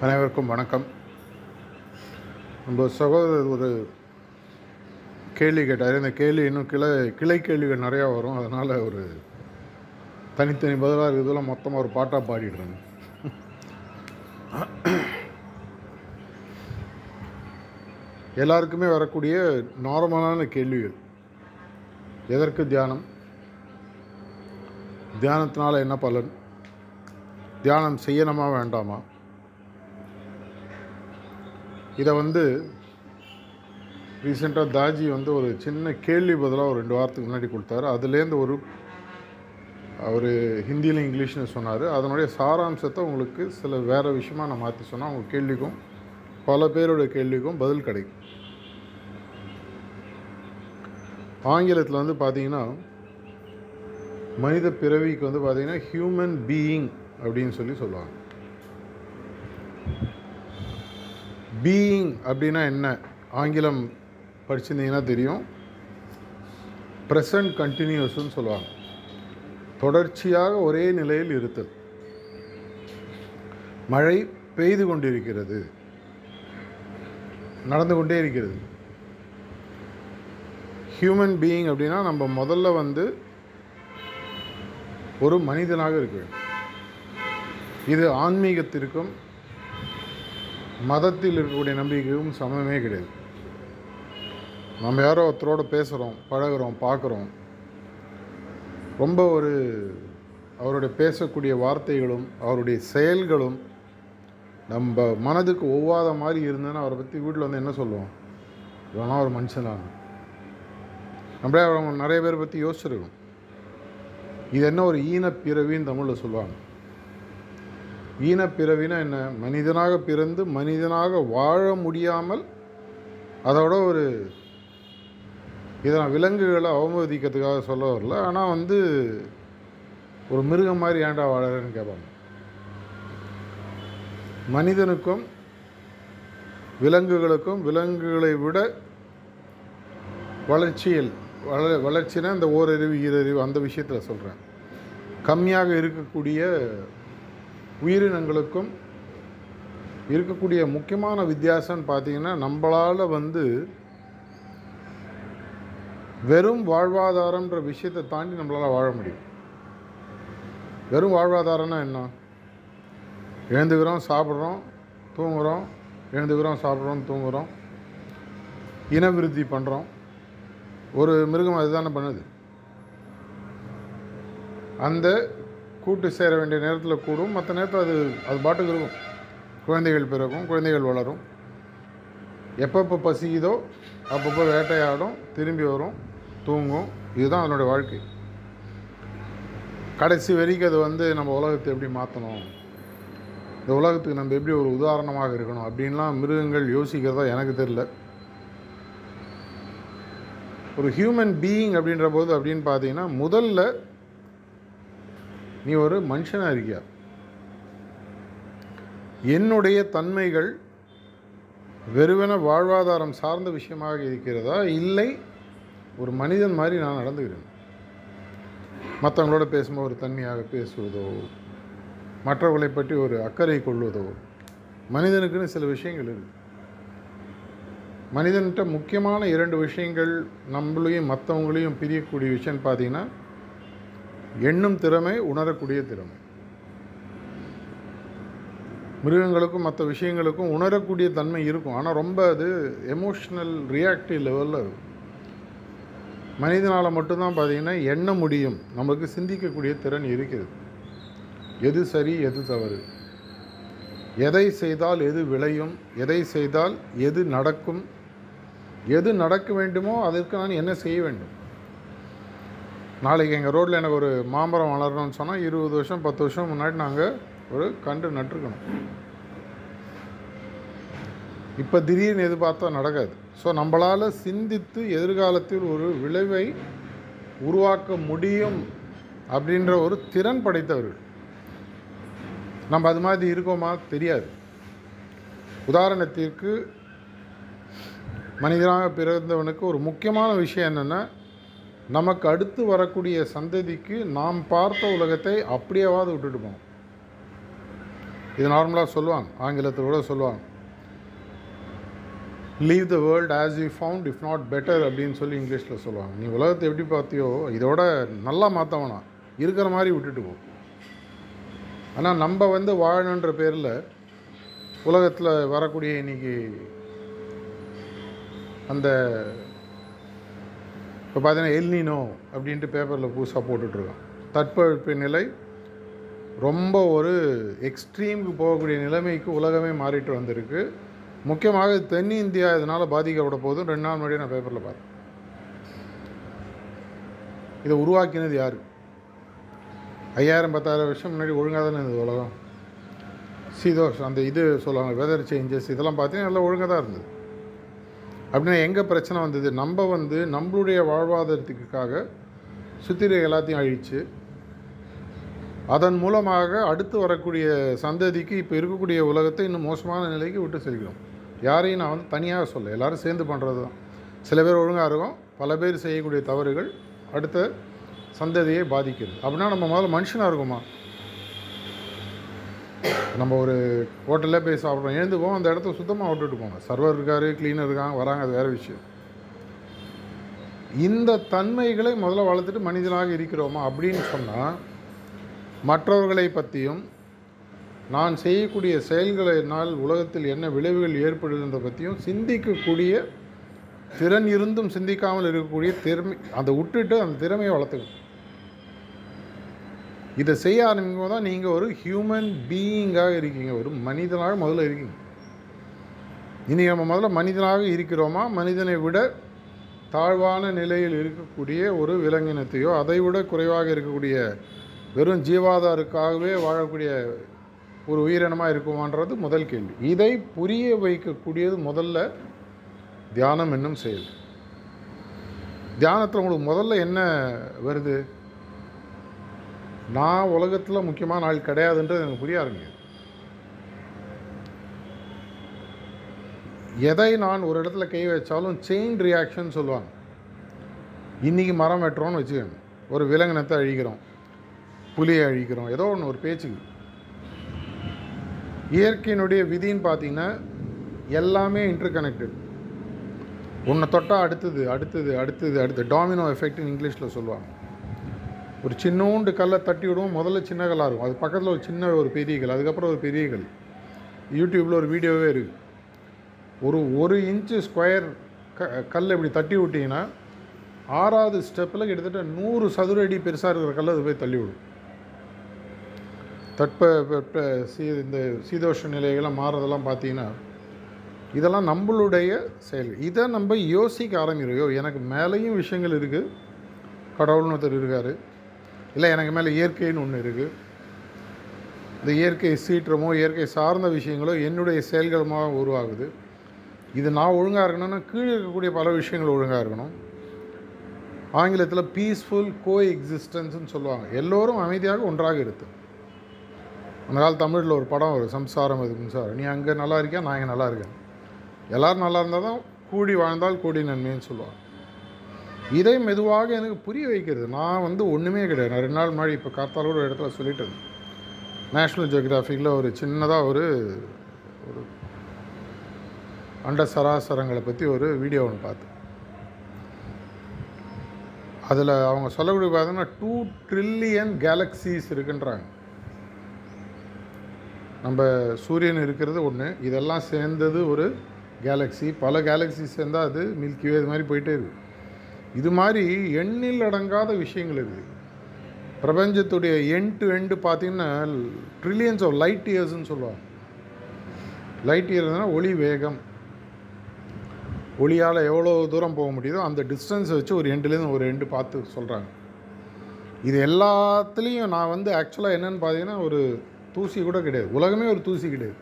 அனைவருக்கும் வணக்கம். நம்ம சகோதரர் ஒரு கேள்வி கேட்டார். இந்த கேள்வி இன்னும் கிளை கிளை கேள்விகள் நிறையா வரும். அதனால் ஒரு தனித்தனி பதிலாக இருக்கிறதுல மொத்தமாக ஒரு பாட்டாக பாடிடுறேங்க எல்லாருக்குமே வரக்கூடிய நார்மலான கேள்விகள். எதற்கு தியானம்? தியானத்தினால் என்ன பலன்? தியானம் செய்யணுமா வேண்டாமா? இதை வந்து ரீசெண்டாக தாஜி வந்து ஒரு சின்ன கேள்வி பதிலாக ஒரு ரெண்டு வாரத்துக்கு முன்னாடி கொடுத்தாரு. அதுலேருந்து ஒரு அவர் ஹிந்தியில் இங்கிலீஷ்னு சொன்னார். அதனுடைய சாராம்சத்தை உங்களுக்கு சில வேறு விஷயமா நான் மாற்றி சொன்னால் உங்கள் கேள்விக்கும் பல பேரோட கேள்விக்கும் பதில் கிடைக்கும். ஆங்கிலத்தில் வந்து பார்த்தீங்கன்னா மனித பிறவிக்கு வந்து பார்த்திங்கன்னா ஹியூமன் பீயிங் அப்படின்னு சொல்லி சொல்லுவாங்க. பீயிங் அப்படின்னா என்ன? ஆங்கிலம் படிச்சிருந்தீங்கன்னா தெரியும். ப்ரெசன்ட் கண்டினியூஸ்னு சொல்லுவாங்க. தொடர்ச்சியாக ஒரே நிலையில் இருத்தல். மழை பெய்து கொண்டிருக்கிறது. நடந்து கொண்டே இருக்கிறது. ஹியூமன் பீயிங் அப்படின்னா நம்ம முதல்ல வந்து ஒரு மனிதனாக இருக்க வேண்டும். இது ஆன்மீகத்திற்கும் மதத்தில் இருக்கக்கூடிய நம்பிக்கையும் சமமே கிடையாது. நம்ம யாரோ ஒருத்தரோட பேசுகிறோம் பழகுறோம் பார்க்குறோம். ரொம்ப ஒரு அவருடைய பேசக்கூடிய வார்த்தைகளும் அவருடைய செயல்களும் நம்ம மனதுக்கு ஒவ்வாத மாதிரி இருந்ததுன்னா அவரை பற்றி வீட்டில் வந்து என்ன சொல்லுவோம்? இவனா ஒரு மனுஷனாக நம்மளே அவங்க நிறைய பேரை பற்றி யோசிச்சிருக்கோம். இது என்ன ஒரு ஈனப்பிறவின்னு தமிழில் சொல்லுவாங்க. ஈனப்பிறவினா என்ன? மனிதனாக பிறந்து மனிதனாக வாழ முடியாமல் அதோட ஒரு இதை நான் விலங்குகளை அவமதிக்கிறதுக்காக சொல்ல வரல. ஆனால் வந்து ஒரு மிருகம் மாதிரி ஏன்டா வாழறேன்னு கேட்பாங்க. மனிதனுக்கும் விலங்குகளுக்கும் விலங்குகளை விட வளர்ச்சியில் வள வளர்ச்சினா இந்த ஓரறிவு ஈரறிவு அந்த விஷயத்தில் சொல்கிறேன் கம்மியாக இருக்கக்கூடிய உயிரினங்களுக்கும் இருக்கக்கூடிய முக்கியமான வித்தியாசம்னு பார்த்தீங்கன்னா நம்மளால் வந்து வெறும் வாழ்வாதாரம்ன்ற விஷயத்தை தாண்டி நம்மளால் வாழ முடியும். வெறும் வாழ்வாதாரம்னா என்ன? எழுந்துக்கிறோம் சாப்பிட்றோம் தூங்குகிறோம் எழுந்துக்கிறோம் சாப்பிட்றோம் தூங்குகிறோம் இனவிருத்தி பண்ணுறோம் ஒரு மிருகம் அதுதானே பண்ணுது. அந்த கூட்டு சேர வேண்டிய நேரத்தில் கூடும். மற்ற நேரத்தில் அது அது பாட்டுக்கு இருக்கும். குழந்தைகள் பிறக்கும் குழந்தைகள் வளரும். எப்பப்போ பசிக்குதோ அப்பப்போ வேட்டையாடும் திரும்பி வரும் தூங்கும். இதுதான் அதனுடைய வாழ்க்கை. கடைசி வரைக்கும் அது வந்து நம்ம உலகத்தை எப்படி மாற்றணும் இந்த உலகத்துக்கு நம்ம எப்படி ஒரு உதாரணமாக இருக்கணும்? அப்படின்லாம் மிருகங்கள் யோசிக்கிறதா எனக்கு தெரில ஒரு ஹியூமன் பீயிங் அப்படின்ற போது அப்படின்னு பார்த்தீங்கன்னா முதல்ல நீ ஒரு மனுஷனாக இருக்கியா? என்னுடைய தன்மைகள் வெறுவென வாழ்வாதாரம் சார்ந்த விஷயமாக இருக்கிறதா? இல்லை ஒரு மனிதன் மாதிரி நான் நடந்துக்கிறேன். மற்றவங்களோட பேசும்போது ஒரு தன்மையாக பேசுவதோ மற்றவர்களை பற்றி ஒரு அக்கறை கொள்வதோ மனிதனுக்குன்னு சில விஷயங்கள் இருக்குது மனிதன்கிட்ட முக்கியமான இரண்டு விஷயங்கள் நம்மளையும் மற்றவங்களையும் பிரியக்கூடிய விஷயம்னு பார்த்தீங்கன்னா எண்ணும் திறமை உணரக்கூடிய திறமை. மிருகங்களுக்கும் மற்ற விஷயங்களுக்கும் உணரக்கூடிய தன்மை இருக்கும். ஆனால் ரொம்ப அது எமோஷ்னல் ரியாக்டிவ் லெவலில் இருக்கும். மனிதனால் மட்டும்தான் பார்த்தீங்கன்னா எண்ண முடியும். நமக்கு சிந்திக்கக்கூடிய திறன் இருக்கிறது. எது சரி எது தவறு. எதை செய்தால் எது விளையும்? எதை செய்தால் எது நடக்கும்? எது நடக்க வேண்டுமோ அதற்கு நான் என்ன செய்ய வேண்டும்? நாளைக்கு எங்கள் ரோட்டில் எனக்கு ஒரு மாமரம் வளரணும்னு சொன்னால் இருபது வருஷம் பத்து வருஷம் முன்னாடி நாங்கள் ஒரு கண்டு நட்டுருக்கணும். இப்போ திடீர்னு எதிர்பார்த்தா நடக்காது. ஸோ நம்மளால் சிந்தித்து எதிர்காலத்தில் ஒரு விளைவை உருவாக்க முடியும் அப்படின்ற ஒரு திறன் படைத்தவர்கள். நம்ம அது மாதிரி இருக்கோமா? தெரியாது. உதாரணத்திற்கு மனிதனாக பிறந்தவனுக்கு ஒரு முக்கியமான விஷயம் என்னென்னா நமக்கு அடுத்து வரக்கூடிய சந்ததிக்கு நாம் பார்த்த உலகத்தை அப்படியேவாது விட்டுட்டு போகணும். இது நார்மலாக சொல்லுவாங்க ஆங்கிலத்தில் கூட சொல்லுவாங்க. Leave the world as you found if not better அப்படின்னு சொல்லி இங்கிலீஷில் சொல்லுவாங்க. நீ உலகத்தை எப்படி பார்த்தியோ இதோட நல்லா மாற்றவனா இருக்கிற மாதிரி விட்டுட்டு போ. ஆனால் நம்ம வந்து வாழணுன்ற பேரில் உலகத்தில் வரக்கூடிய இன்னைக்கு அந்த இப்போ பார்த்தீங்கன்னா எல்னினோ அப்படின்ட்டு பேப்பரில் புதுசாக போட்டுட்ருக்கோம் தட்பவெப்ப நிலை ரொம்ப ஒரு எக்ஸ்ட்ரீமுக்கு போகக்கூடிய நிலைமைக்கு உலகமே மாறிட்டு வந்திருக்கு. முக்கியமாக தென்னிந்தியா இதனால் பாதிக்கப்பட போதும் ரெண்டு நாள் முன்னாடி நான் பேப்பரில் பார்த்தேன். இதை உருவாக்கினது யார்? ஐயாயிரம் பத்தாயிரம் வருஷம் முன்னாடி ஒழுங்காக தானே இருந்தது உலகம். சீதோஷம் அந்த இது சொல்லுவாங்க வெதர் சேஞ்சஸ் இதெல்லாம் பார்த்தீங்கன்னா நல்லா ஒழுங்காக தான் இருந்தது. அப்படின்னா எங்கே பிரச்சனை வந்தது? நம்ம வந்து நம்மளுடைய வாழ்வாதாரத்துக்காக சுத்திரை எல்லாத்தையும் அழித்து அதன் மூலமாக அடுத்து வரக்கூடிய சந்ததிக்கு இப்போ இருக்கக்கூடிய உலகத்தை இன்னும் மோசமான நிலைக்கு விட்டு செல்கிறோம். யாரையும் நான் வந்து தனியாக சொல்ல எல்லோரும் சேர்ந்து பண்ணுறது தான் சில பேர் ஒழுங்காக இருக்கும் பல பேர் செய்யக்கூடிய தவறுகள் அடுத்த சந்ததியை பாதிக்கிறது. அப்படின்னா நம்ம முதல்ல மனுஷனாக இருக்குமா? நம்ம ஒரு ஹோட்டலில் போய் சாப்பிட்றோம். எழுந்துவோம் அந்த இடத்த சுத்தமாக விட்டுட்டு போங்க. சர்வர் இருக்கார் க்ளீனர் இருக்காங்க வராங்க அது வேறு விஷயம். இந்த தன்மைகளை முதல்ல வளர்த்துட்டு மனிதனாக இருக்கிறோமா அப்படின்னு சொன்னால் மற்றவர்களை பற்றியும் நான் செய்யக்கூடிய செயல்களினால் உலகத்தில் என்ன விளைவுகள் ஏற்படுதுன்றதை பற்றியும் சிந்திக்கக்கூடிய திறன் இருந்தும் சிந்திக்காமல் இருக்கக்கூடிய திறமை அதை விட்டுட்டு அந்த திறமையை வளர்த்துக்கணும். இதை செய்ய ஆரம்பிக்கும் தான் நீங்கள் ஒரு ஹியூமன் பீயிங்காக இருக்கீங்க. ஒரு மனிதனாக முதல்ல இருக்கீங்க. இன்றைக்கி நம்ம முதல்ல மனிதனாக இருக்கிறோமா? மனிதனை விட தாழ்வான நிலையில் இருக்கக்கூடிய ஒரு விலங்கினத்தையோ அதை விட குறைவாக இருக்கக்கூடிய வெறும் ஜீவாதாருக்காகவே வாழக்கூடிய ஒரு உயிரினமாக இருக்குமான்றது முதல் கேள்வி. இதை புரிய வைக்கக்கூடியது முதல்ல தியானம் என்னும் செயல். தியானத்தில் உங்களுக்கு முதல்ல என்ன வருது? நான் உலகத்தில் முக்கியமான ஆள் கிடையாதுன்றது எனக்கு புரிய ஆரம்பிக்குது எதை நான் ஒரு இடத்துல கை வச்சாலும் செயின் ரியாக்ஷன் சொல்லுவாங்க. இன்றைக்கி மரம் வெட்டுறோம்னு வச்சுக்கோங்க. ஒரு விலங்கினத்தை அழிக்கிறோம். புலியை அழிக்கிறோம். ஏதோ ஒன்று ஒரு பேச்சுக்கு. இயற்கையினுடைய விதின்னு பார்த்தீங்கன்னா எல்லாமே இன்டர் கனெக்டட் ஒன்றை தொட்டால் அடுத்தது அடுத்தது அடுத்தது. அடுத்து டாமினோ எஃபெக்ட்னு இங்கிலீஷில் சொல்லுவாங்க. ஒரு சின்னோண்டு கல்லை தட்டி விடுவோம் முதல்ல சின்ன கல்லாக இருக்கும். அது பக்கத்தில் ஒரு சின்ன ஒரு பெரிய கல் அதுக்கப்புறம் ஒரு பெரிய கல். யூடியூப்பில் ஒரு வீடியோவே இருக்குது ஒரு ஒரு இன்ச்சு ஸ்கொயர் க கல் இப்படி தட்டி விட்டிங்கன்னா ஆறாவது ஸ்டெப்பில் கிட்டத்தட்ட நூறு சதுர அடி பெருசாக இருக்கிற கல் அது போய் தள்ளிவிடும் தட்ப சீ இந்த சீதோஷ நிலைகள்லாம் மாறுறதெல்லாம் பார்த்தீங்கன்னா இதெல்லாம் நம்மளுடைய செயல். இதை நம்ம யோசிக்க ஆரம்பிக்கிறோம். எனக்கு மேலேயும் விஷயங்கள் இருக்குது கடவுள்னு ஒருத்தர் இருக்கார். இல்லை எனக்கு மேலே இயற்கைன்னு ஒன்று இருக்குது இந்த இயற்கை சீற்றமோ இயற்கை சார்ந்த விஷயங்களோ என்னுடைய செயல்களுமாக உருவாகுது. இது நான் ஒழுங்காக இருக்கணும்னா கீழே இருக்கக்கூடிய பல விஷயங்கள் ஒழுங்காக இருக்கணும். ஆங்கிலத்தில் பீஸ்ஃபுல் கோ எக்ஸிஸ்டன்ஸ்னு சொல்லுவாங்க. எல்லோரும் அமைதியாக ஒன்றாக இருக்கு அந்த கால தமிழில் ஒரு படம் வரும் சம்சாரம் அது மின்சாரம். நீ அங்கே நல்லா இருக்கியா நான் இங்கே நல்லா இருக்கேன். எல்லோரும் நல்லா இருந்தால் தான் கூடி வாழ்ந்தால் கூடி நன்மைன்னு சொல்லுவாங்க. இதை மெதுவாக எனக்கு புரிய வைக்கிறது. நான் வந்து ஒன்றுமே கிடையாது. நான் ரெண்டு நாள் முன்னாடி இப்போ காத்தால ஒரு இடத்துல சொல்லிட்டேன். நேஷ்னல் ஜியோகிராஃபிக்கில் ஒரு சின்னதாக ஒரு ஒரு அண்ட சராசரங்களை பற்றி ஒரு வீடியோ ஒன்று பார்த்தேன். அதில் அவங்க சொல்லக்கூடிய பார்த்தீங்கன்னா டூ ட்ரில்லியன் கேலக்ஸிஸ் இருக்குன்றாங்க. நம்ம சூரியன் இருக்கிறது ஒன்று இதெல்லாம் சேர்ந்தது ஒரு கேலக்ஸி பல கேலக்ஸி சேர்ந்தால் அது மில்கிவே இது மாதிரி போயிட்டே இருக்குது இது மாதிரி எண்ணில் அடங்காத விஷயங்கள் இருக்குது பிரபஞ்சத்துடைய எண்ட் டு எண்டு பார்த்தீங்கன்னா ட்ரில்லியன்ஸ் ஆஃப் லைட் இயர்ஸ்னு சொல்லுவாங்க. லைட் இயர்ஸ்னா ஒளி வேகம். ஒளியால் எவ்வளோ தூரம் போக முடியுதோ அந்த டிஸ்டன்ஸை வச்சு ஒரு எண்டுலேருந்து ஒரு எண்டு பார்த்து சொல்கிறாங்க இது எல்லாத்துலேயும் நான் வந்து ஆக்சுவலாக என்னென்னு பார்த்தீங்கன்னா ஒரு தூசி கூட கிடையாது. உலகமே ஒரு தூசி கிடையாது.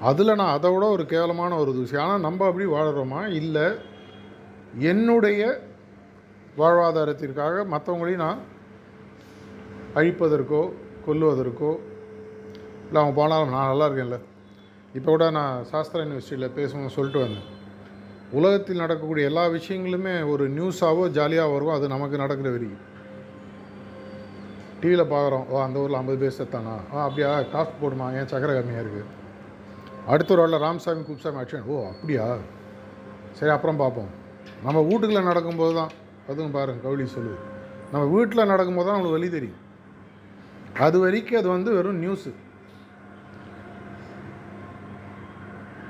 அதில் நான் அதை விட ஒரு கேவலமான ஒரு தூசி. ஆனால் நம்ம அப்படி வாழறோமா? இல்லை. என்னுடைய வாழ்வாதாரத்திற்காக மற்றவங்களையும் நான் அழிப்பதற்கோ கொல்லுவதற்கோ இல்லை அவன் போனாலும் நான் நல்லா இருக்கேன்ல. இப்போ கூட நான் சாஸ்திரா யூனிவர்சிட்டியில் பேசணும்னு சொல்லிட்டு வந்தேன். உலகத்தில் நடக்கக்கூடிய எல்லா விஷயங்களுமே ஒரு நியூஸாகவோ ஜாலியாக வரும் அது நமக்கு நடக்கிற வரைக்கும். டிவியில் பார்க்குறோம் ஓ அந்த ஊரில் ஐம்பது பேர் செத்தானா? ஆ அப்படியா? காசு போடுமா? ஏன் சக்கரை கம்மியாக இருக்குது அடுத்த ரோடில் ராமசாமி குப்சாமி ஆக்ஷன் ஓ அப்படியா? சரி அப்புறம் பார்ப்போம். நம்ம வீட்டுக்குள்ளே நடக்கும்போது தான் அதுவும் பாருங்க கவுளி சொல்லுது. நம்ம வீட்டில் நடக்கும்போது தான் அவங்களுக்கு வழி தெரியும். அது வரைக்கும் அது வந்து வெறும் நியூஸு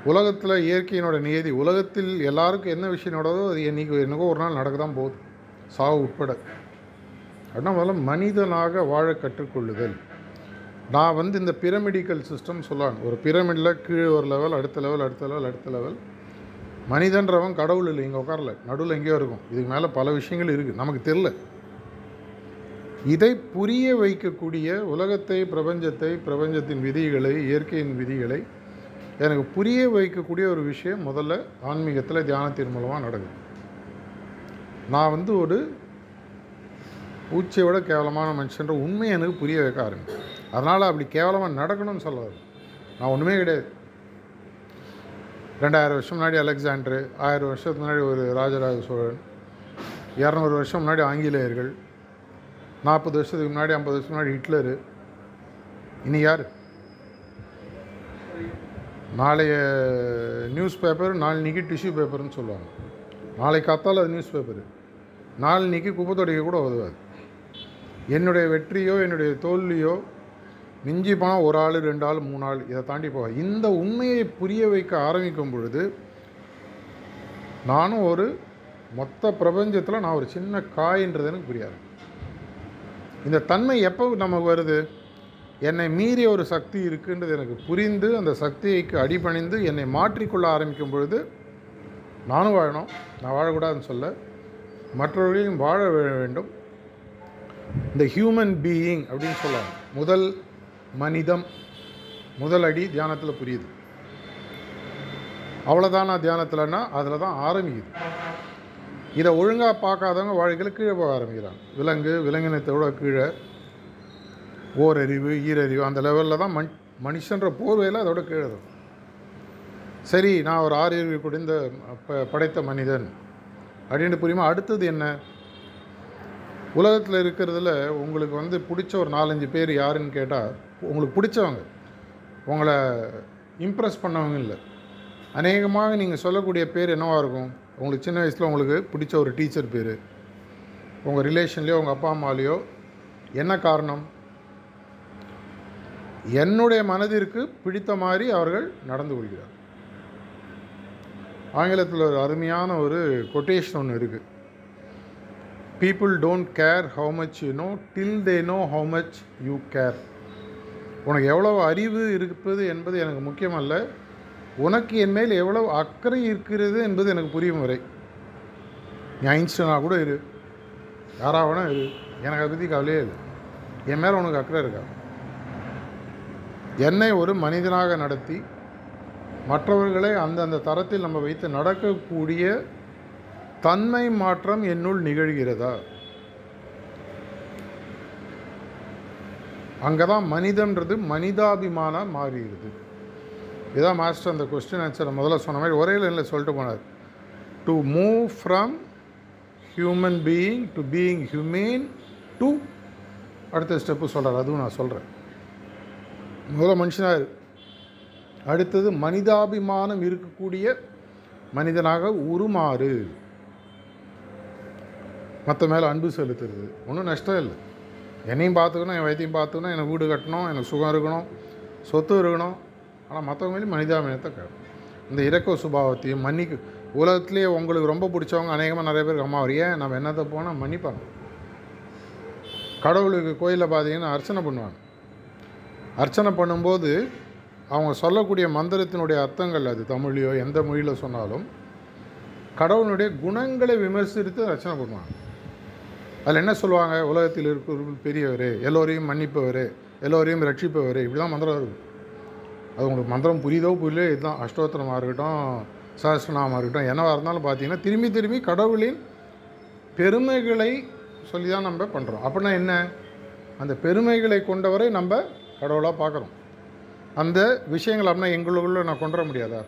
உலகத்தில் இயற்கையினோட நியதி உலகத்தில் எல்லாருக்கும் என்ன விஷயம் நடந்ததோ அது என்றைக்கு என்னக்கோ ஒரு நாள் நடக்க தான் போகுது. சாவு உட்பட. அப்படின்னா முதல்ல மனிதனாக வாழ கற்றுக்கொள்ளுதல். நான் வந்து இந்த பிரமிடிக்கல் சிஸ்டம் சொல்லுவாங்க ஒரு பிரமிடில் கீழே ஒரு லெவல் அடுத்த லெவல் அடுத்த லெவல் அடுத்த லெவல் மனிதன்றவன் கடவுள் இல்லை இங்கே உட்காரல. நடுவில் எங்கேயோ இருக்கும். இதுக்கு மேலே பல விஷயங்கள் இருக்குது நமக்கு தெரில இதை புரிய வைக்கக்கூடிய உலகத்தை பிரபஞ்சத்தை பிரபஞ்சத்தின் விதிகளை இயற்கையின் விதிகளை எனக்கு புரிய வைக்கக்கூடிய ஒரு விஷயம் முதல்ல ஆன்மீகத்தில் தியானத்தின் மூலமாக நடக்குது. நான் வந்து ஒரு பூச்சியை விட கேவலமான மனுஷன்ற உண்மையை எனக்கு புரிய வைக்க ஆரம்பிச்சு அதனால் அப்படி கேவலமாக நடக்கணும்னு சொல்லாது நான் ஒன்றுமே கிடையாது. ரெண்டாயிரம் வருஷம் முன்னாடி அலெக்சாண்டரு ஆயிரம் வருஷத்துக்கு முன்னாடி ஒரு ராஜராஜ சோழன் இரநூறு வருஷம் முன்னாடி ஆங்கிலேயர்கள் நாற்பது வருஷத்துக்கு முன்னாடி ஐம்பது வருஷம் முன்னாடி ஹிட்லரு. இனி யார்? நாளைய நியூஸ் பேப்பர் நாளைக்கு டிஷ்யூ பேப்பர்னு சொல்லுவாங்க. நாளை காத்தால் அது நியூஸ் பேப்பரு. நாளைக்கு குப்பை தொடைக்க கூட உதவாது. என்னுடைய வெற்றியோ என்னுடைய தோல்வியோ மிஞ்சி போனால் ஒரு ஆள் ரெண்டு ஆள் மூணு ஆள் இதை தாண்டி போக. இந்த உண்மையை புரிய வைக்க ஆரம்பிக்கும் பொழுது நானும் ஒரு மொத்த பிரபஞ்சத்தில் நான் ஒரு சின்ன காயின்றது எனக்கு புரியாது இந்த தன்மை எப்போ நமக்கு வருது? என்னை மீறிய ஒரு சக்தி இருக்குன்றது எனக்கு புரிந்து அந்த சக்திக்கு அடிபணிந்து என்னை மாற்றிக்கொள்ள ஆரம்பிக்கும் பொழுது நானும் வாழணும் நான் வாழக்கூடாதுன்னு சொல்ல மற்றவர்களையும் வாழ வேண்டும். இந்த ஹியூமன் பீயிங் அப்படின்னு சொல்லலாம் முதல் மனிதம் முதல் அடி தியானத்தில் புரியுது. அவ்வளோதானா தியானத்தில்னா அதில் தான் ஆரம்பிக்குது. இதை ஒழுங்காக பார்க்காதவங்க வாழ்க்கையில் கீழே போக ஆரம்பிக்கிறாங்க. விலங்கு விலங்கினத்தோட கீழே ஓரறிவு ஈரறிவு அந்த லெவலில் தான் மண் மனுஷன்ற போர்வையில் அதோட கீழே தான் சரி நான் ஒரு ஆறறிவு குடிந்த ப படைத்த மனிதன். அப்படின்னு புரியுமா? அடுத்தது என்ன? உலகத்தில் இருக்கிறதுல உங்களுக்கு வந்து பிடிச்ச ஒரு நாலஞ்சு பேர் யாருன்னு கேட்டால் உங்களுக்கு பிடிச்சவங்க. உங்களை இம்ப்ரெஸ் பண்ணவங்க இல்லை. அநேகமாக நீங்கள் சொல்லக்கூடிய பேர் என்னவாக இருக்கும்? உங்களுக்கு சின்ன வயசில் உங்களுக்கு பிடிச்ச ஒரு டீச்சர் பேர். உங்கள் ரிலேஷன்லேயோ உங்கள் அப்பா அம்மாலேயோ என்ன காரணம்? என்னுடைய மனதிற்கு பிடித்த மாதிரி அவர்கள் நடந்து கொள்கிறார். ஆங்கிலத்தில் ஒரு அருமையான ஒரு கொட்டேஷன் ஒன்று இருக்குது people don't care how much you know till they know how much you care உனக்கு எவ்வளவு அறிவு இருப்பது என்பது எனக்கு முக்கியமல்ல. உனக்கு என் மேல் எவ்வளவு அக்கறை இருக்கிறது என்பது எனக்கு புரியும் வரை. நீ ஐன்ஸ்டனாக கூட இரு. யாராக வேணா இரு. எனக்கு அதை பற்றி கவலையே இல்லை. என் மேலே உனக்கு அக்கறை இருக்கா? என்னை ஒரு மனிதனாக நடத்தி மற்றவர்களை அந்தந்த தரத்தில் நம்ம வைத்து நடக்கக்கூடிய தன்மை மாற்றம் என்னுள் நிகழ்கிறதா? அங்கே தான் மனிதன்றது மனிதாபிமானம் மாறிடுது. இதான் மாஸ்டர் அந்த கொஸ்டின் ஆன்சர் முதல்ல சொன்ன மாதிரி ஒரே லைனில் சொல்லிட்டு போனார். To move from human being to being humane to அடுத்த ஸ்டெப்பு சொல்கிறார் அதுவும் நான் சொல்கிறேன் முதல்ல மனுஷனாக இரு. அடுத்தது மனிதாபிமானம் இருக்கக்கூடிய மனிதனாக உருமாறு. மற்ற மேலே அன்பு செலுத்துறது. ஒன்றும் நஷ்டம் இல்லை. என்னையும் பார்த்துக்கணும் என் வயத்தையும் பார்த்துக்கணும் எனக்கு வீடு கட்டணும் எனக்கு சுகம் இருக்கணும் சொத்து இருக்கணும். ஆனால் மற்றவங்க மனிதாபினத்தை கேட்கும் இந்த இறக்க சுபாவத்தையும் மன்னிக்கு உலகத்திலேயே உங்களுக்கு ரொம்ப பிடிச்சவங்க அநேகமாக நிறைய பேருக்கு அம்மா வரையே நம்ம என்னத்தை போனால் மன்னிப்பாங்க? கடவுளுக்கு கோயிலில் பார்த்தீங்கன்னா அர்ச்சனை பண்ணுவாங்க. அர்ச்சனை பண்ணும்போது அவங்க சொல்லக்கூடிய மந்திரத்தினுடைய அர்த்தங்கள் அது தமிழையோ எந்த மொழியில் சொன்னாலும் கடவுளுடைய குணங்களை விமர்சித்து அர்ச்சனை பண்ணுவாங்க. அதில் என்ன சொல்லுவாங்க? உலகத்தில் இருக்கிற பெரியவர் எல்லோரையும் மன்னிப்பவர் எல்லோரையும் ரட்சிப்பவர் இப்படி தான் மந்திரம் இருக்கும். அது உங்களுக்கு மந்திரம் புரியுதோ புரியலையோ இதுதான் அஷ்டோத்திரமாக இருக்கட்டும் சஹஸ்ரநாமமாக இருக்கட்டும் என்னவாக இருந்தாலும் பார்த்தீங்கன்னா திரும்பி திரும்பி கடவுளின் பெருமைகளை சொல்லி தான் நம்ம பண்ணுறோம் அப்படின்னா என்ன? அந்த பெருமைகளை கொண்டவரை நம்ம கடவுளாக பார்க்குறோம். அந்த விஷயங்கள் அப்படின்னா எங்களுக்குள்ளே நான் கொண்டு வர முடியாதா?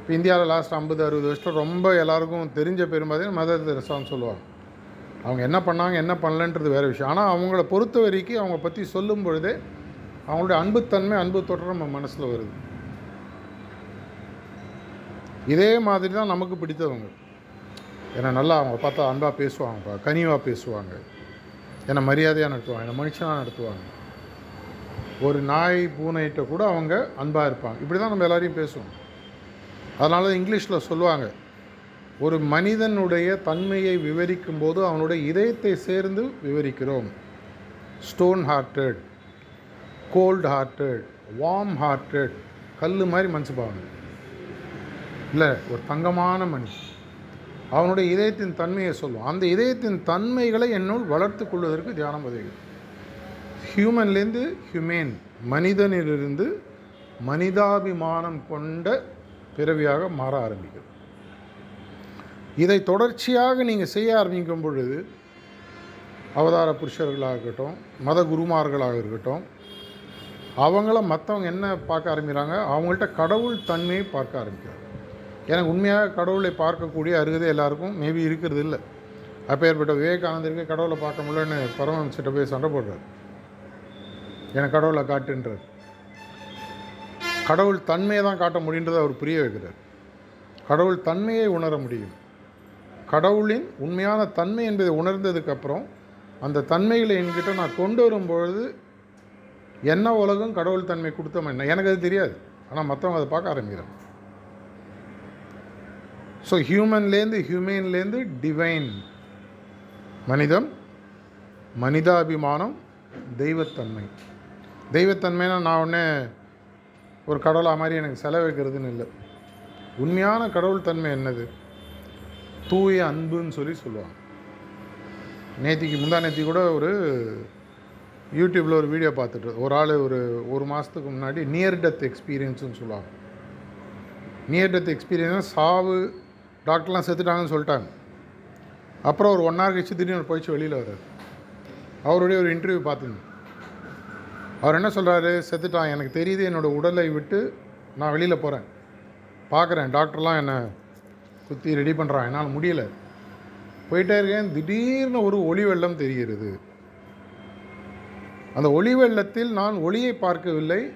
இப்போ இந்தியாவில் லாஸ்ட் ஐம்பது அறுபது வருஷம் ரொம்ப எல்லாருக்கும் தெரிஞ்ச பேரும் பார்த்தீங்கன்னா மதர் தெரசான்னு சொல்லுவாங்க. அவங்க என்ன பண்ணாங்க என்ன பண்ணலன்றது வேறு விஷயம். ஆனால் அவங்கள பொறுத்த வரைக்கும் அவங்க பற்றி சொல்லும் பொழுதே அவங்களுடைய அன்புத்தன்மை அன்பு தொடர் நம்ம மனசில் வருது. இதே மாதிரி தான் நமக்கு பிடித்தவங்க. ஏன்னா நல்லா அவங்க பார்த்தா அன்பாக பேசுவாங்கப்பா கனிவாக பேசுவாங்க. என்னை மரியாதையாக நடத்துவாங்க என்னை மனுஷனாக நடத்துவாங்க. ஒரு நாய் பூனைகிட்ட கூட அவங்க அன்பாக இருப்பாங்க. இப்படி தான் நம்ம எல்லோரையும் பேசுவோம். அதனால தான் இங்கிலீஷில் சொல்லுவாங்க ஒரு மனிதனுடைய தன்மையை விவரிக்கும் போது அவனுடைய இதயத்தை சேர்ந்து விவரிக்கிறோம். Stone hearted cold hearted warm hearted கல் மாதிரி மனுஷன் இல்லை ஒரு தங்கமான மனுஷன் அவனுடைய இதயத்தின் தன்மையை சொல்லுவோம் அந்த இதயத்தின் தன்மைகளை என்னுள் வளர்த்து கொள்வதற்கு தியானம் உதவுகிறது ஹியூமன்லேருந்து ஹியூமேன் மனிதனிலிருந்து மனிதாபிமானம் கொண்ட பிறவியாக மாற ஆரம்பிக்கிறது. இதை தொடர்ச்சியாக நீங்கள் செய்ய ஆரம்பிக்கும் பொழுது அவதார புருஷர்களாக இருக்கட்டும் மத குருமார்களாக இருக்கட்டும் அவங்கள மற்றவங்க என்ன பார்க்க ஆரம்பிக்கிறாங்க? அவங்கள்ட்ட கடவுள் தன்மையை பார்க்க ஆரம்பிக்கிறாங்க. எனக்கு உண்மையாக கடவுளை பார்க்கக்கூடிய அருகதை எல்லாருக்கும் மேபி இருக்கிறது இல்லை. அப்பேற்பட்ட விவேகானந்தருக்கு கடவுளை பார்க்க முடியலன்னு பரமஹம்சிட்ட போய் சண்டை போடுறார். எனக்கு கடவுளை காட்டுன்றார். கடவுள் தன்மையை தான் காட்ட முடியுன்றதை அவர் புரிய வைக்கிறார். கடவுள் தன்மையை உணர முடியும். கடவுளின் உண்மையான தன்மை என்பதை உணர்ந்ததுக்கப்புறம் அந்த தன்மைகளை என்கிட்ட நான் கொண்டு வரும்பொழுது என்ன உலகம் கடவுள் தன்மை கொடுத்தோம் என்ன? எனக்கு அது தெரியாது. ஆனால் மற்றவங்க அதை பார்க்க ஆரம்பிக்கிறாங்க. ஸோ ஹியூமன்லேருந்து ஹியூமன்லேருந்து டிவைன் மனிதம் மனிதாபிமானம் தெய்வத்தன்மை. தெய்வத்தன்மைனா நான் ஒன்று ஒரு கடவுளாக மாதிரி எனக்கு செலவைக்கிறதுன்னு இல்லை. உண்மையான கடவுள் தன்மை என்னது? தூய அன்புன்னு சொல்லி சொல்லுவாங்க. நேத்திக்கு முந்தா நேத்தி கூட ஒரு யூடியூப்பில் ஒரு வீடியோ பார்த்துட்டு ஒரு ஆள் ஒரு ஒரு மாதத்துக்கு முன்னாடி நியர் டெத் எக்ஸ்பீரியன்ஸுன்னு சொல்லுவாங்க. நியர் டெத் எக்ஸ்பீரியன்ஸ் சாவு டாக்டர்லாம் செத்துட்டாங்கன்னு சொல்லிட்டாங்க. அப்புறம் ஒரு ஒன் ஹவர் கழிச்சு திடீர்னு போயிடுச்சு வெளியில் வர்றாரு. அவருடைய ஒரு இன்டர்வியூ பார்த்துருந்தேன் அவர் என்ன சொல்கிறாரு செத்துட்டான். எனக்கு தெரியுது என்னோடய உடலை விட்டு நான் வெளியில் போகிறேன் பார்க்குறேன். டாக்டர்லாம் என்னை குத்தி ரெடி பண்ணுறான் என்னால் முடியலை. போயிட்டே இருக்கேன். திடீர்னு ஒரு ஒளி வெள்ளம் தெரிகிறது. அந்த ஒளி வெள்ளத்தில் நான் ஒளியை பார்க்கவில்லை.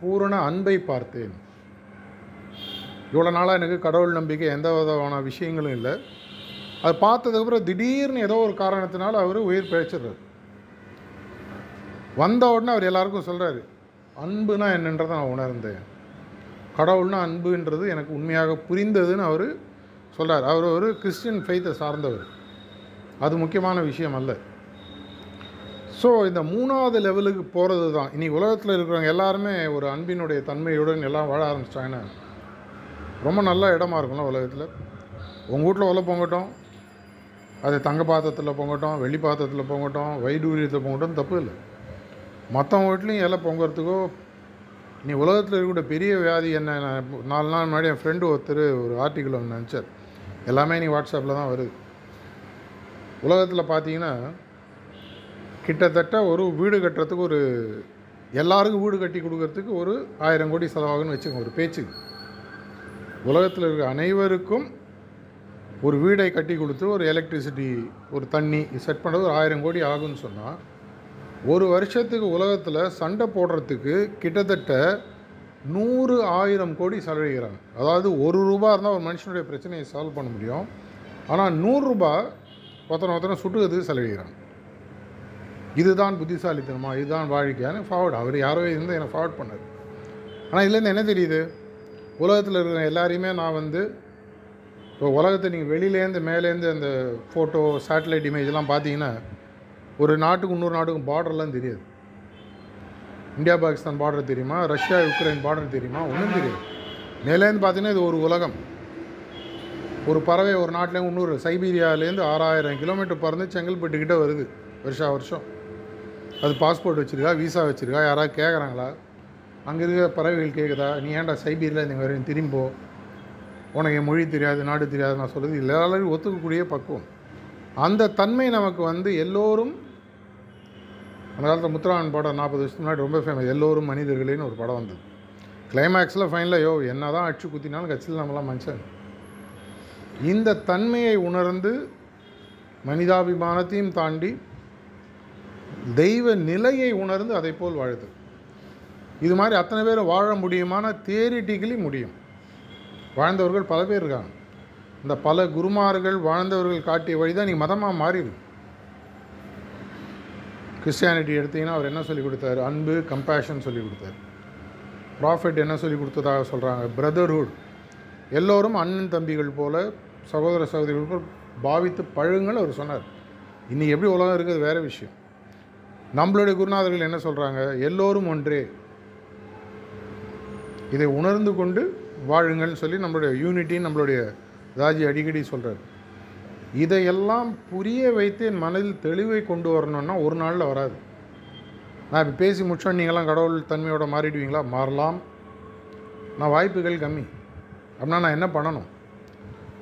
பூரண அன்பை பார்த்தேன். இவ்வளோ நாளாக எனக்கு கடவுள் நம்பிக்கை எந்த விதமான விஷயங்களும் இல்லை. அது பார்த்ததுக்கப்புறம் திடீர்னு ஏதோ ஒரு காரணத்தினால அவர் உயிர் பிழைச்சிடுறாரு. வந்த உடனே அவர் எல்லாருக்கும் சொல்கிறாரு அன்புனா என்னன்றதை நான் உணர்ந்தேன். கடவுள்னா அன்புன்றது எனக்கு உண்மையாக புரிந்ததுன்னு அவர் சொல்கிறார் அவர் ஒரு கிறிஸ்டின் ஃபெய்த்தை சார்ந்தவர். அது முக்கியமான விஷயம் அல்ல. ஸோ இந்த மூணாவது லெவலுக்கு போகிறது தான். இன்றைக்கி உலகத்தில் இருக்கிறவங்க எல்லாருமே ஒரு அன்பினுடைய தன்மையுடன் எல்லாம் வாழ ஆரம்பிச்சிட்டாங்கன்னா ரொம்ப நல்ல இடமா இருக்கும்ல உலகத்தில். உங்கள் வீட்டில் உள்ள பொங்கட்டும். அது தங்க பாத்திரத்தில் பொங்கட்டும் வெள்ளி பாத்திரத்தில் பொங்கட்டும் வைடூரியத்தில் பொங்கட்டும் தப்பு இல்லை. மற்றவங்க வீட்லேயும் இலை பொங்குறதுக்கோ நீ உலகத்தில் இருக்கக்கூடிய பெரிய வியாதி என்ன நான் நாலு நாள் முன்னாடி என் ஃப்ரெண்டு ஒருத்தர் ஒரு ஆர்டிக்கிள் ஒன்று நினச்சார் எல்லாமே நீ வாட்ஸ்அப்பில் தான் வருது. உலகத்தில் பார்த்தீங்கன்னா கிட்டத்தட்ட ஒரு வீடு கட்டுறதுக்கு ஒரு எல்லாருக்கும் வீடு கட்டி கொடுக்கறதுக்கு ஒரு ஆயிரம் கோடி செலவாகுன்னு வச்சுக்கோங்க ஒரு பேச்சு. உலகத்தில் இருக்க அனைவருக்கும் ஒரு வீடை கட்டி கொடுத்து ஒரு எலக்ட்ரிசிட்டி ஒரு தண்ணி செட் பண்ணுறது ஒரு ஆயிரம் கோடி ஆகும்னு சொன்னால் ஒரு வருஷத்துக்கு உலகத்தில் சண்டை போடுறதுக்கு கிட்டத்தட்ட நூறு ஆயிரம் கோடி செலவழிக்கிறாங்க அதாவது ஒரு ரூபா இருந்தால் ஒரு மனுஷனுடைய பிரச்சனையை சால்வ் பண்ண முடியும். ஆனால் நூறுரூபா ஒருத்தனை ஒருத்தனை சுட்டுக்கிறதுக்கு செலவழிக்கிறாங்க இதுதான் புத்திசாலித்தனமா இதுதான் வாழ்க்கையானு ஃபார்வர்ட் அவர் யாரோ இருந்து என்னை ஃபார்வர்ட் பண்ணார். ஆனால் இதுலேருந்து என்ன தெரியுது? உலகத்தில் இருக்கிற எல்லாரையுமே நான் வந்து இப்போ உலகத்தை நீங்கள் வெளியிலேருந்து மேலேருந்து அந்த ஃபோட்டோ சேட்டலைட் இமேஜ்லாம் பார்த்தீங்கன்னா ஒரு நாட்டுக்கு இன்னொரு நாட்டுக்கும் பார்டர்லாம் தெரியாது. இந்தியா பாகிஸ்தான் பார்டர் தெரியுமா? ரஷ்யா யுக்ரைன் பார்டர் தெரியுமா? ஒன்றும் தெரியும் மேலேருந்து பார்த்தீங்கன்னா இது ஒரு உலகம். ஒரு பறவை ஒரு நாட்டிலேருந்து இன்னொரு சைபீரியாவிலேருந்து ஆறாயிரம் கிலோமீட்டர் பறந்து செங்கல்பட்டுக்கிட்ட வருது வருஷா வருஷம். அது பாஸ்போர்ட் வச்சுருக்கா வீசா வச்சுருக்கா யாராவது கேட்குறாங்களா அங்கே இருக்கிற பறவைகள் கேட்குதா நீ ஏன்டா சைபீரியில் நீங்கள் வரேன் திரும்போ? உனக்கு என் மொழி தெரியாது நாடு தெரியாது நான் சொல்கிறது எல்லாரும் ஒத்துக்கக்கூடிய பக்குவம். அந்த தன்மை நமக்கு வந்து எல்லோரும் அந்த காலத்தில் முத்துராமன் படம் நாற்பது வருஷத்துக்கு முன்னாடி ரொம்ப ஃபேமஸ் எல்லோரும் மனிதர்களேன்னு ஒரு படம் வந்தது. கிளைமேக்ஸில் ஃபைனில் யோ என்ன தான் அடிச்சு குத்தினாலும் கட்சியில் நம்மளாம் மனுஷன். இந்த தன்மையை உணர்ந்து மனிதாபிமானத்தையும் தாண்டி தெய்வ நிலையை உணர்ந்து அதை போல் வாழுது இது மாதிரி அத்தனை பேர் வாழ முடியுமான தியரிட்டிக்கலி முடியும். வாழ்ந்தவர்கள் பல பேர் இருக்காங்க. இந்த பல குருமார்கள் வாழ்ந்தவர்கள் காட்டிய வழி தான் நீ மதமாக மாறிடும் கிறிஸ்டியானிட்டி எடுத்தீங்கன்னா அவர் என்ன சொல்லி கொடுத்தாரு? அன்பு கம்பேஷன் சொல்லி கொடுத்தாரு. ப்ராஃபிட் என்ன சொல்லி கொடுத்ததாக சொல்கிறாங்க பிரதர்ஹுட் எல்லோரும் அண்ணன் தம்பிகள் போல் சகோதர சகோதரிகள் போல் பாவித்து பழகுங்கள் அவர் சொன்னார். இன்னைக்கு எப்படி உலகம் இருக்குது? வேறு விஷயம். நம்மளுடைய குருநாதர்கள் என்ன சொல்கிறாங்க எல்லோரும் ஒன்றே. இதை உணர்ந்து கொண்டு வாழுங்கள்னு சொல்லி நம்மளுடைய யூனிட்டி நம்மளுடைய ராஜி அடிக்கடி சொல்கிறார் இதையெல்லாம் புரிய வைத்து என் மனதில் தெளிவை கொண்டு வரணும்னா ஒரு நாளில் வராது. நான் இப்போ பேசி முடிச்சோம் நீங்களாம் கடவுள் தன்மையோட மாறிடுவீங்களா? மாறலாம். நான் வாய்ப்புகள் கம்மி. அப்படின்னா நான் என்ன பண்ணணும்?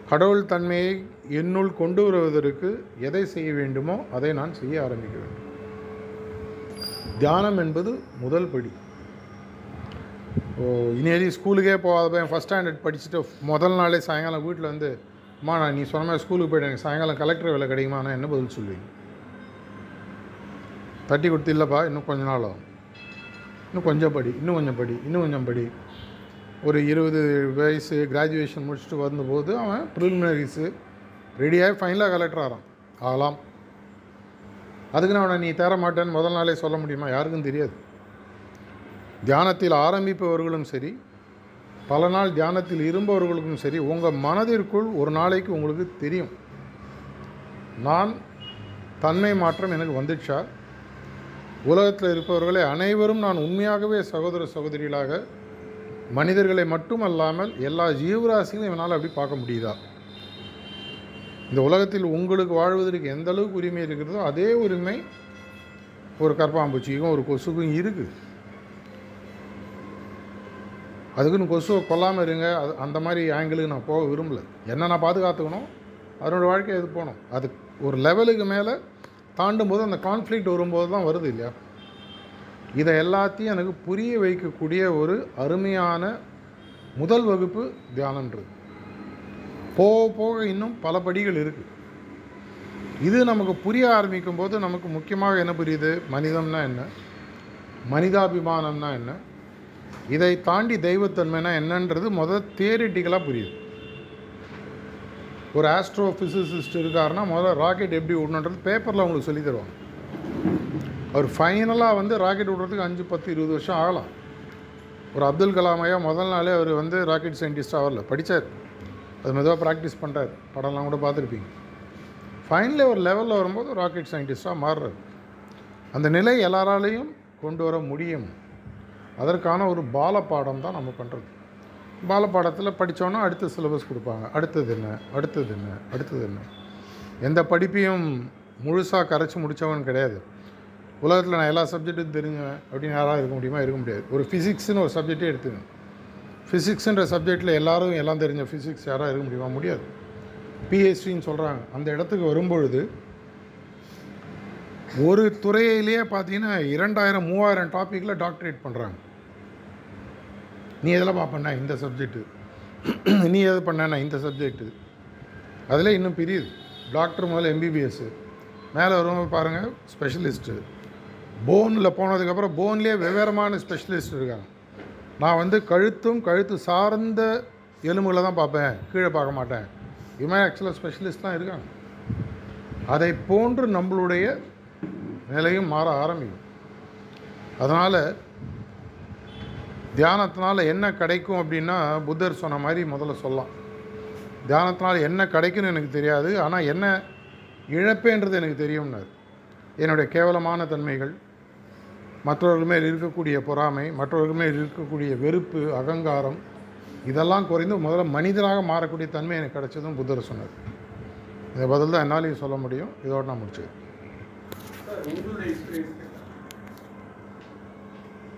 கடவுள் தன்மையை என்னுள் கொண்டு வருவதற்கு எதை செய்ய வேண்டுமோ அதை நான் செய்ய ஆரம்பிக்க வேண்டும். தியானம் என்பது முதல் படி. ஓ இனி ஸ்கூலுக்கே போகாத பையன் ஃபஸ்ட் ஸ்டாண்டர்ட் படிச்சுட்டு முதல் நாளே சாயங்காலம் வீட்டில் வந்து அம்மா நான் நீ சொன்ன மாதிரி ஸ்கூலுக்கு போய்ட்டு எனக்கு சாயங்காலம் கலெக்டர் வேலை கிடைக்குமா? நான் என்ன பதில் சொல்லுவீங்க தட்டி கொடுத்து இல்லைப்பா இன்னும் கொஞ்ச நாள் ஆகும். இன்னும் கொஞ்சம் படி இன்னும் கொஞ்சம் படி இன்னும் கொஞ்சம் படி. ஒரு இருபது வயசு கிராஜுவேஷன் முடிச்சுட்டு வந்தபோது அவன் ப்ரிலிமினரிஸு ரெடியாகி ஃபைனலாக கலெக்டர் ஆகிறான் ஆகலாம். அதுக்கு நான் அவனை நீ தர மாட்டேன்னு முதல் நாளே சொல்ல முடியுமா? யாருக்கும் தெரியாது. தியானத்தில் ஆரம்பிப்பவர்களும் சரி பல நாள் தியானத்தில் இருப்பவர்களுக்கும் சரி உங்கள் மனதிற்குள் ஒரு நாளைக்கு உங்களுக்கு தெரியும். நான் தன்மை மாற்றம் எனக்கு வந்துச்சா உலகத்தில் இருப்பவர்களை அனைவரும் நான் உண்மையாகவே சகோதர சகோதரிகளாக மனிதர்களை மட்டும் அல்லாமல் எல்லா ஜீவராசிகளையும் இவனால் அப்படி பார்க்க முடியுதா? இந்த உலகத்தில் உங்களுக்கு வாழ்வதற்கு எந்த அளவுக்கு உரிமை இருக்கிறதோ அதே உரிமை ஒரு கற்பாம்பூச்சிக்கும் ஒரு கொசுக்கும் இருக்குது அதுக்குன்னு கொசுவை கொல்லாமல் இருங்க. அது அந்த மாதிரி ஆங்கிளுக்கு நான் போக விரும்பல. என்ன நான் பாதுகாத்துக்கணும். அதனோட வாழ்க்கை எது போகணும். அது ஒரு லெவலுக்கு மேலே தாண்டும் போது அந்த கான்ஃப்ளிக்ட் வரும்போது தான் வருது இல்லையா? இதை எல்லாத்தையும் எனக்கு புரிய வைக்கக்கூடிய ஒரு அருமையான முதல் வகுப்பு தியானன்றது போக போக இன்னும் பல படிகள் இருக்குது இது நமக்கு புரிய ஆரம்பிக்கும் போது நமக்கு முக்கியமாக என்ன புரியுது? மனிதம்னா என்ன? மனிதாபிமானம்னா என்ன? இதை தாண்டி தெய்வத்தன்மைனா என்னன்றது முதல் தியரிட்டிக்கலாக புரியுது. ஒரு ஆஸ்ட்ரோ ஃபிசிசிஸ்ட் இருக்காருன்னா முதல்ல ராக்கெட் எப்படி விடணுன்றது பேப்பரில் அவங்களுக்கு சொல்லி தருவாங்க. அவர் ஃபைனலாக வந்து ராக்கெட் விடுறதுக்கு அஞ்சு பத்து இருபது வருஷம் ஆகலாம். ஒரு அப்துல் கலாமையா முதல் நாளே அவர் வந்து ராக்கெட் சயின்டிஸ்டாக வரல. படித்தார் அது மெதுவாக ப்ராக்டிஸ் பண்ணுறாரு படம்லாம் கூட பார்த்துருப்பீங்க. ஃபைனலி ஒரு லெவலில் வரும்போது ராக்கெட் சயின்டிஸ்டாக மாறுறாரு. அந்த நிலை எல்லாராலையும் கொண்டு வர முடியும். அதற்கான ஒரு பாலப்பாடம் தான் நம்ம பண்ணுறது பாலப்பாடத்தில் படித்தோன்னா அடுத்த சிலபஸ் கொடுப்பாங்க. அடுத்தது என்ன? அடுத்தது என்ன? அடுத்தது என்ன? எந்த படிப்பையும் முழுசாக கரைச்சி முடித்தவன் கிடையாது. உலகத்தில் நான் எல்லா சப்ஜெக்ட்டும் தெரிஞ்சுவேன் அப்படின்னு யாராக இருக்க முடியுமா? இருக்க முடியாது. ஒரு ஃபிசிக்ஸ்னு ஒரு சப்ஜெக்டே எடுத்துக்கணும். ஃபிசிக்ஸுன்ற சப்ஜெக்டில் எல்லாரும் எல்லாம் தெரிஞ்ச ஃபிசிக்ஸ் யாராக இருக்க முடியுமா? முடியாது. பிஎஸ்சின்னு சொல்கிறாங்க அந்த இடத்துக்கு வரும்பொழுது ஒரு துறையிலேயே பார்த்தீங்கன்னா இரண்டாயிரம் மூவாயிரம் டாப்பிக்கில் டாக்டரேட் பண்ணுறாங்க நீ எதில் பார்ப்பண்ணா இந்த சப்ஜெக்ட்டு நீ எது பண்ணா இந்த சப்ஜெக்ட்டு அதில் இன்னும் பிரியுது. டாக்டர் முதல்ல எம்பிபிஎஸ்ஸு மேலே வரும்போது பாருங்கள் ஸ்பெஷலிஸ்ட்டு போனில் போனதுக்கப்புறம் போன்லேயே வெவ்வேறமான ஸ்பெஷலிஸ்ட் இருக்காங்க. நான் வந்து கழுத்தும் கழுத்து சார்ந்த எலும்புகளை தான் பார்ப்பேன். கீழே பார்க்க மாட்டேன். இவன் ஆக்சுவலாக ஸ்பெஷலிஸ்ட் தான் இருக்காங்க அதை போன்று நம்மளுடைய நிலையும் மாற ஆரம்பிக்கும். அதனால் தியானத்தினால் என்ன கிடைக்கும் அப்படின்னா புத்தர் சொன்ன மாதிரி முதல்ல சொல்லலாம். தியானத்தினால் என்ன கிடைக்குன்னு எனக்கு தெரியாது. ஆனால் என்ன இழப்பேன்றது எனக்கு தெரியும்னார். என்னுடைய கேவலமான தன்மைகள் மற்றவர்கள் மேல் இருக்கக்கூடிய பொறாமை மற்றவர்கள் மேல் இருக்கக்கூடிய வெறுப்பு அகங்காரம் இதெல்லாம் குறைந்து முதல்ல மனிதனாக மாறக்கூடிய தன்மை எனக்கு கிடைச்சதும் புத்தர் சொன்னார். இந்த பதில் தான் என்னாலையும் சொல்ல முடியும். இதோடு நான் முடிச்சது சார் உங்களுடைய எக்ஸ்பீரியன்ஸ்